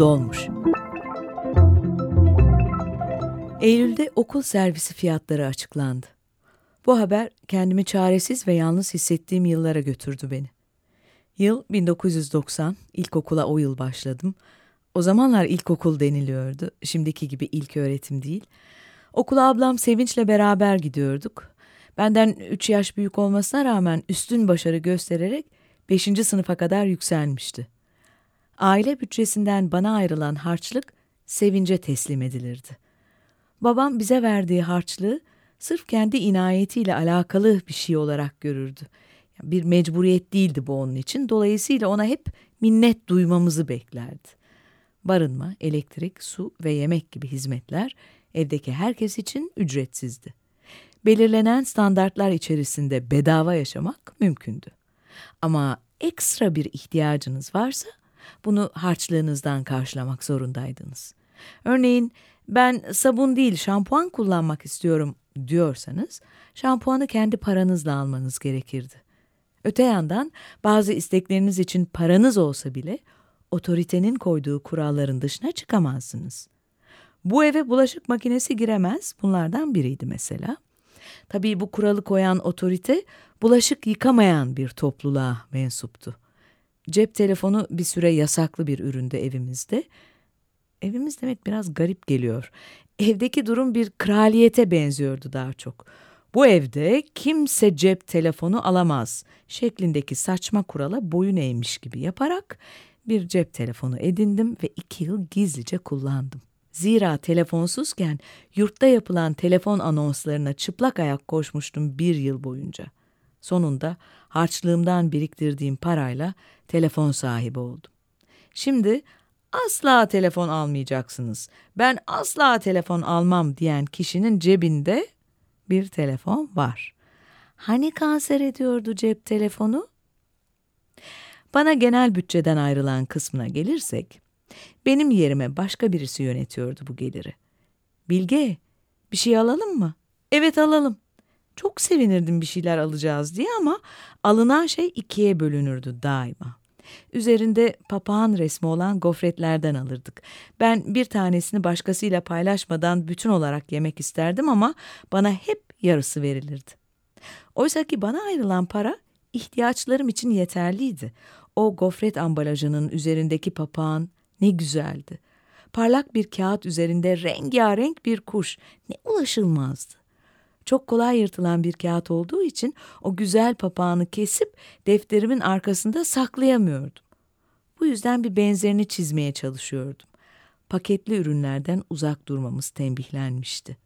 Dolmuş. Eylül'de okul servisi fiyatları açıklandı. Bu haber kendimi çaresiz ve yalnız hissettiğim yıllara götürdü beni. Yıl 1990, ilkokula o yıl başladım. O zamanlar ilkokul deniliyordu, şimdiki gibi ilk öğretim değil. Okula ablam Sevinç'le beraber gidiyorduk. Benden 3 yaş büyük olmasına rağmen üstün başarı göstererek 5. sınıfa kadar yükselmişti. Aile bütçesinden bana ayrılan harçlık sevince teslim edilirdi. Babam bize verdiği harçlığı sırf kendi inayetiyle alakalı bir şey olarak görürdü. Bir mecburiyet değildi bu onun için. Dolayısıyla ona hep minnet duymamızı beklerdi. Barınma, elektrik, su ve yemek gibi hizmetler evdeki herkes için ücretsizdi. Belirlenen standartlar içerisinde bedava yaşamak mümkündü. Ama ekstra bir ihtiyacınız varsa bunu harçlığınızdan karşılamak zorundaydınız. Örneğin ben sabun değil şampuan kullanmak istiyorum diyorsanız şampuanı kendi paranızla almanız gerekirdi. Öte yandan bazı istekleriniz için paranız olsa bile otoritenin koyduğu kuralların dışına çıkamazsınız. Bu eve bulaşık makinesi giremez bunlardan biriydi mesela. Tabii bu kuralı koyan otorite bulaşık yıkamayan bir topluluğa mensuptu. Cep telefonu bir süre yasaklı bir üründe evimizde. Evimiz demek biraz garip geliyor. Evdeki durum bir kraliyete benziyordu daha çok. Bu evde kimse cep telefonu alamaz şeklindeki saçma kurala boyun eğmiş gibi yaparak bir cep telefonu edindim ve iki yıl gizlice kullandım. Zira telefonsuzken yurtta yapılan telefon anonslarına çıplak ayak koşmuştum bir yıl boyunca. Sonunda harçlığımdan biriktirdiğim parayla telefon sahibi oldum. Şimdi asla telefon almayacaksınız. Ben asla telefon almam diyen kişinin cebinde bir telefon var. Hani kanser ediyordu cep telefonu? Bana genel bütçeden ayrılan kısmına gelirsek, benim yerime başka birisi yönetiyordu bu geliri. Bilge, bir şey alalım mı? Evet alalım. Çok sevinirdim bir şeyler alacağız diye ama alınan şey ikiye bölünürdü daima. Üzerinde papağan resmi olan gofretlerden alırdık. Ben bir tanesini başkasıyla paylaşmadan bütün olarak yemek isterdim ama bana hep yarısı verilirdi. Oysa ki bana ayrılan para ihtiyaçlarım için yeterliydi. O gofret ambalajının üzerindeki papağan ne güzeldi. Parlak bir kağıt üzerinde rengarenk bir kuş ne ulaşılmazdı. Çok kolay yırtılan bir kağıt olduğu için o güzel papağanı kesip defterimin arkasında saklayamıyordum. Bu yüzden bir benzerini çizmeye çalışıyordum. Paketli ürünlerden uzak durmamız tembihlenmişti.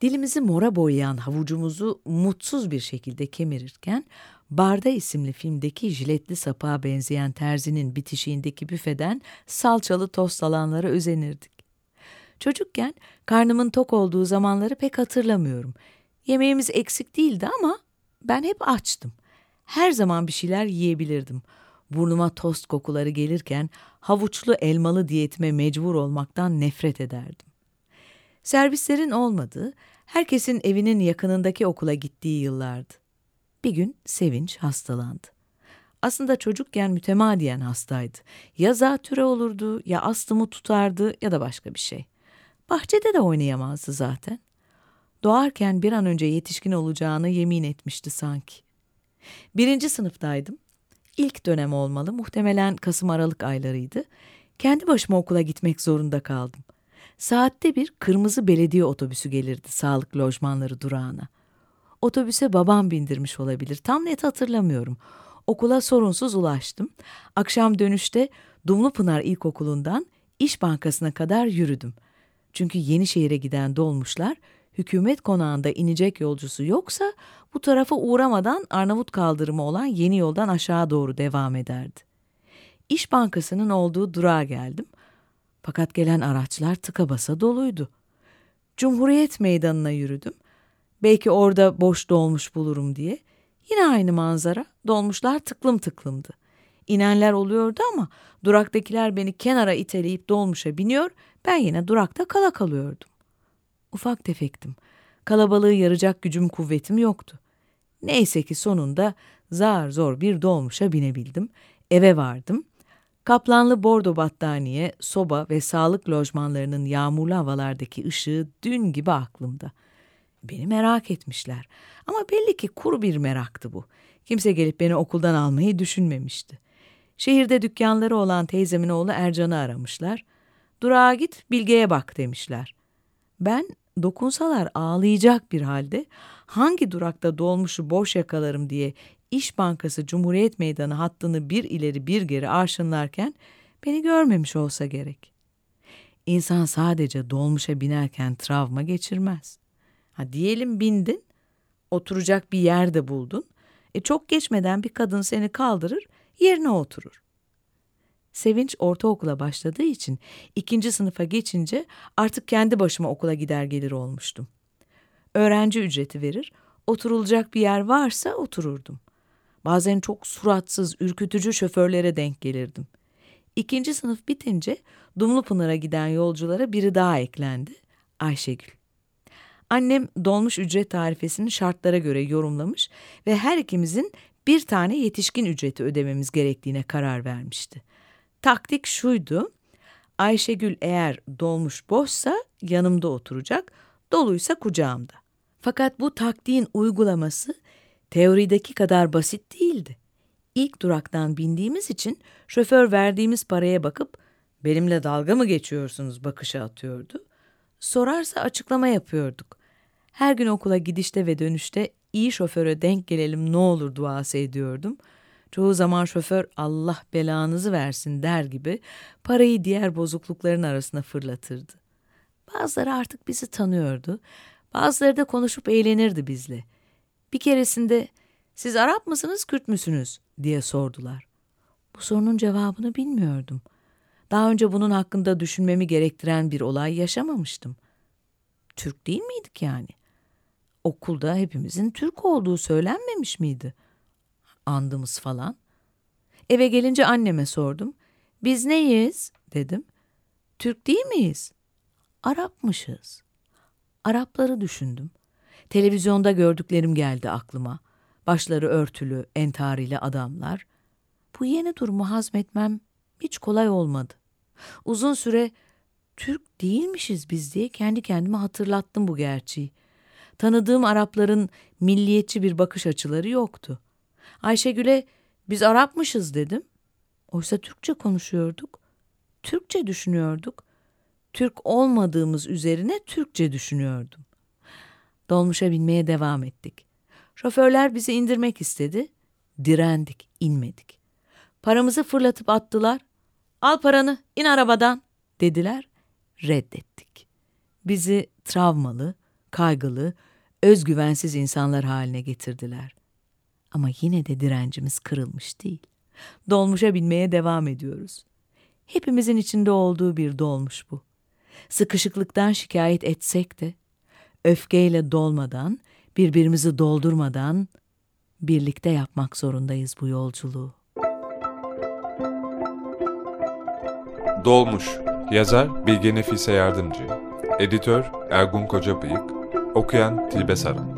Dilimizi mora boyayan havucumuzu mutsuz bir şekilde kemirirken Barda isimli filmdeki jiletli sapığa benzeyen terzinin bitişiğindeki büfeden salçalı tost alanlara özenirdik. Çocukken karnımın tok olduğu zamanları pek hatırlamıyorum. Yemeğimiz eksik değildi ama ben hep açtım. Her zaman bir şeyler yiyebilirdim. Burnuma tost kokuları gelirken havuçlu elmalı diyetime mecbur olmaktan nefret ederdim. Servislerin olmadığı, herkesin evinin yakınındaki okula gittiği yıllardı. Bir gün Sevinç hastalandı. Aslında çocukken mütemadiyen hastaydı. Ya zatüre olurdu, ya astımı tutardı ya da başka bir şey. Bahçede de oynayamazdı zaten. Doğarken bir an önce yetişkin olacağını yemin etmişti sanki. Birinci sınıftaydım. İlk dönem olmalı, muhtemelen Kasım-Aralık aylarıydı. Kendi başıma okula gitmek zorunda kaldım. Saatte bir kırmızı belediye otobüsü gelirdi sağlık lojmanları durağına. Otobüse babam bindirmiş olabilir, tam net hatırlamıyorum. Okula sorunsuz ulaştım. Akşam dönüşte Dumlupınar İlkokulu'ndan İş Bankası'na kadar yürüdüm. Çünkü Yenişehir'e giden dolmuşlar hükümet konağında inecek yolcusu yoksa bu tarafa uğramadan Arnavut kaldırımı olan yeni yoldan aşağı doğru devam ederdi. İş Bankası'nın olduğu durağa geldim. Fakat gelen araçlar tıka basa doluydu. Cumhuriyet Meydanı'na yürüdüm. Belki orada boş dolmuş bulurum diye. Yine aynı manzara. Dolmuşlar tıklım tıklımdı. İnenler oluyordu ama duraktakiler beni kenara iteleyip dolmuşa biniyor, ben yine durakta kala kalıyordum. Ufak tefektim. Kalabalığı yaracak gücüm kuvvetim yoktu. Neyse ki sonunda zar zor bir dolmuşa binebildim. Eve vardım. Kaplanlı bordo battaniye, soba ve sağlık lojmanlarının yağmurlu havalardaki ışığı dün gibi aklımda. Beni merak etmişler. Ama belli ki kuru bir meraktı bu. Kimse gelip beni okuldan almayı düşünmemişti. Şehirde dükkanları olan teyzemin oğlu Ercan'ı aramışlar. Durağa git, Bilge'ye bak demişler. Ben dokunsalar ağlayacak bir halde hangi durakta dolmuşu boş yakalarım diye İş Bankası Cumhuriyet Meydanı hattını bir ileri bir geri arşınlarken beni görmemiş olsa gerek. İnsan sadece dolmuşa binerken travma geçirmez. Ha diyelim bindin, oturacak bir yer de buldun. E çok geçmeden bir kadın seni kaldırır, yerine oturur. Sevinç ortaokula başladığı için ikinci sınıfa geçince artık kendi başıma okula gider gelir olmuştum. Öğrenci ücreti verir, oturulacak bir yer varsa otururdum. Bazen çok suratsız, ürkütücü şoförlere denk gelirdim. İkinci sınıf bitince Dumlupınar'a giden yolculara biri daha eklendi. Ayşegül. Annem dolmuş ücret tarifesini şartlara göre yorumlamış ve her ikimizin bir tane yetişkin ücreti ödememiz gerektiğine karar vermişti. Taktik şuydu. Ayşegül eğer dolmuş boşsa yanımda oturacak, doluysa kucağımda. Fakat bu taktiğin uygulaması teorideki kadar basit değildi. İlk duraktan bindiğimiz için şoför verdiğimiz paraya bakıp benimle dalga mı geçiyorsunuz bakışı atıyordu. Sorarsa açıklama yapıyorduk. Her gün okula gidişte ve dönüşte iyi şoföre denk gelelim ne olur duası ediyordum. Çoğu zaman şoför Allah belanızı versin der gibi parayı diğer bozuklukların arasına fırlatırdı. Bazıları artık bizi tanıyordu. Bazıları da konuşup eğlenirdi bizle. Bir keresinde siz Arap mısınız Kürt müsünüz diye sordular. Bu sorunun cevabını bilmiyordum. Daha önce bunun hakkında düşünmemi gerektiren bir olay yaşamamıştım. Türk değil miydik yani? Okulda hepimizin Türk olduğu söylenmemiş miydi? Andımız falan. Eve gelince anneme sordum. Biz neyiz? dedim. Türk değil miyiz? Arapmışız. Arapları düşündüm. Televizyonda gördüklerim geldi aklıma. Başları örtülü, entarili adamlar. Bu yeni durumu hazmetmem hiç kolay olmadı. Uzun süre Türk değilmişiz biz diye kendi kendime hatırlattım bu gerçeği. Tanıdığım Arapların milliyetçi bir bakış açıları yoktu. Ayşegül'e biz Arapmışız dedim. Oysa Türkçe konuşuyorduk. Türkçe düşünüyorduk. Türk olmadığımız üzerine Türkçe düşünüyordum. Dolmuşa binmeye devam ettik. Şoförler bizi indirmek istedi. Direndik, inmedik. Paramızı fırlatıp attılar. Al paranı, in arabadan dediler. Reddettik. Bizi travmalı, kaygılı, özgüvensiz insanlar haline getirdiler. Ama yine de direncimiz kırılmış değil. Dolmuşa binmeye devam ediyoruz. Hepimizin içinde olduğu bir dolmuş bu. Sıkışıklıktan şikayet etsek de, öfkeyle dolmadan, birbirimizi doldurmadan birlikte yapmak zorundayız bu yolculuğu. Dolmuş Yazar Bilge Nefise Yardımcı Editör Ergun Kocabıyık Okuyan Tilbe Saran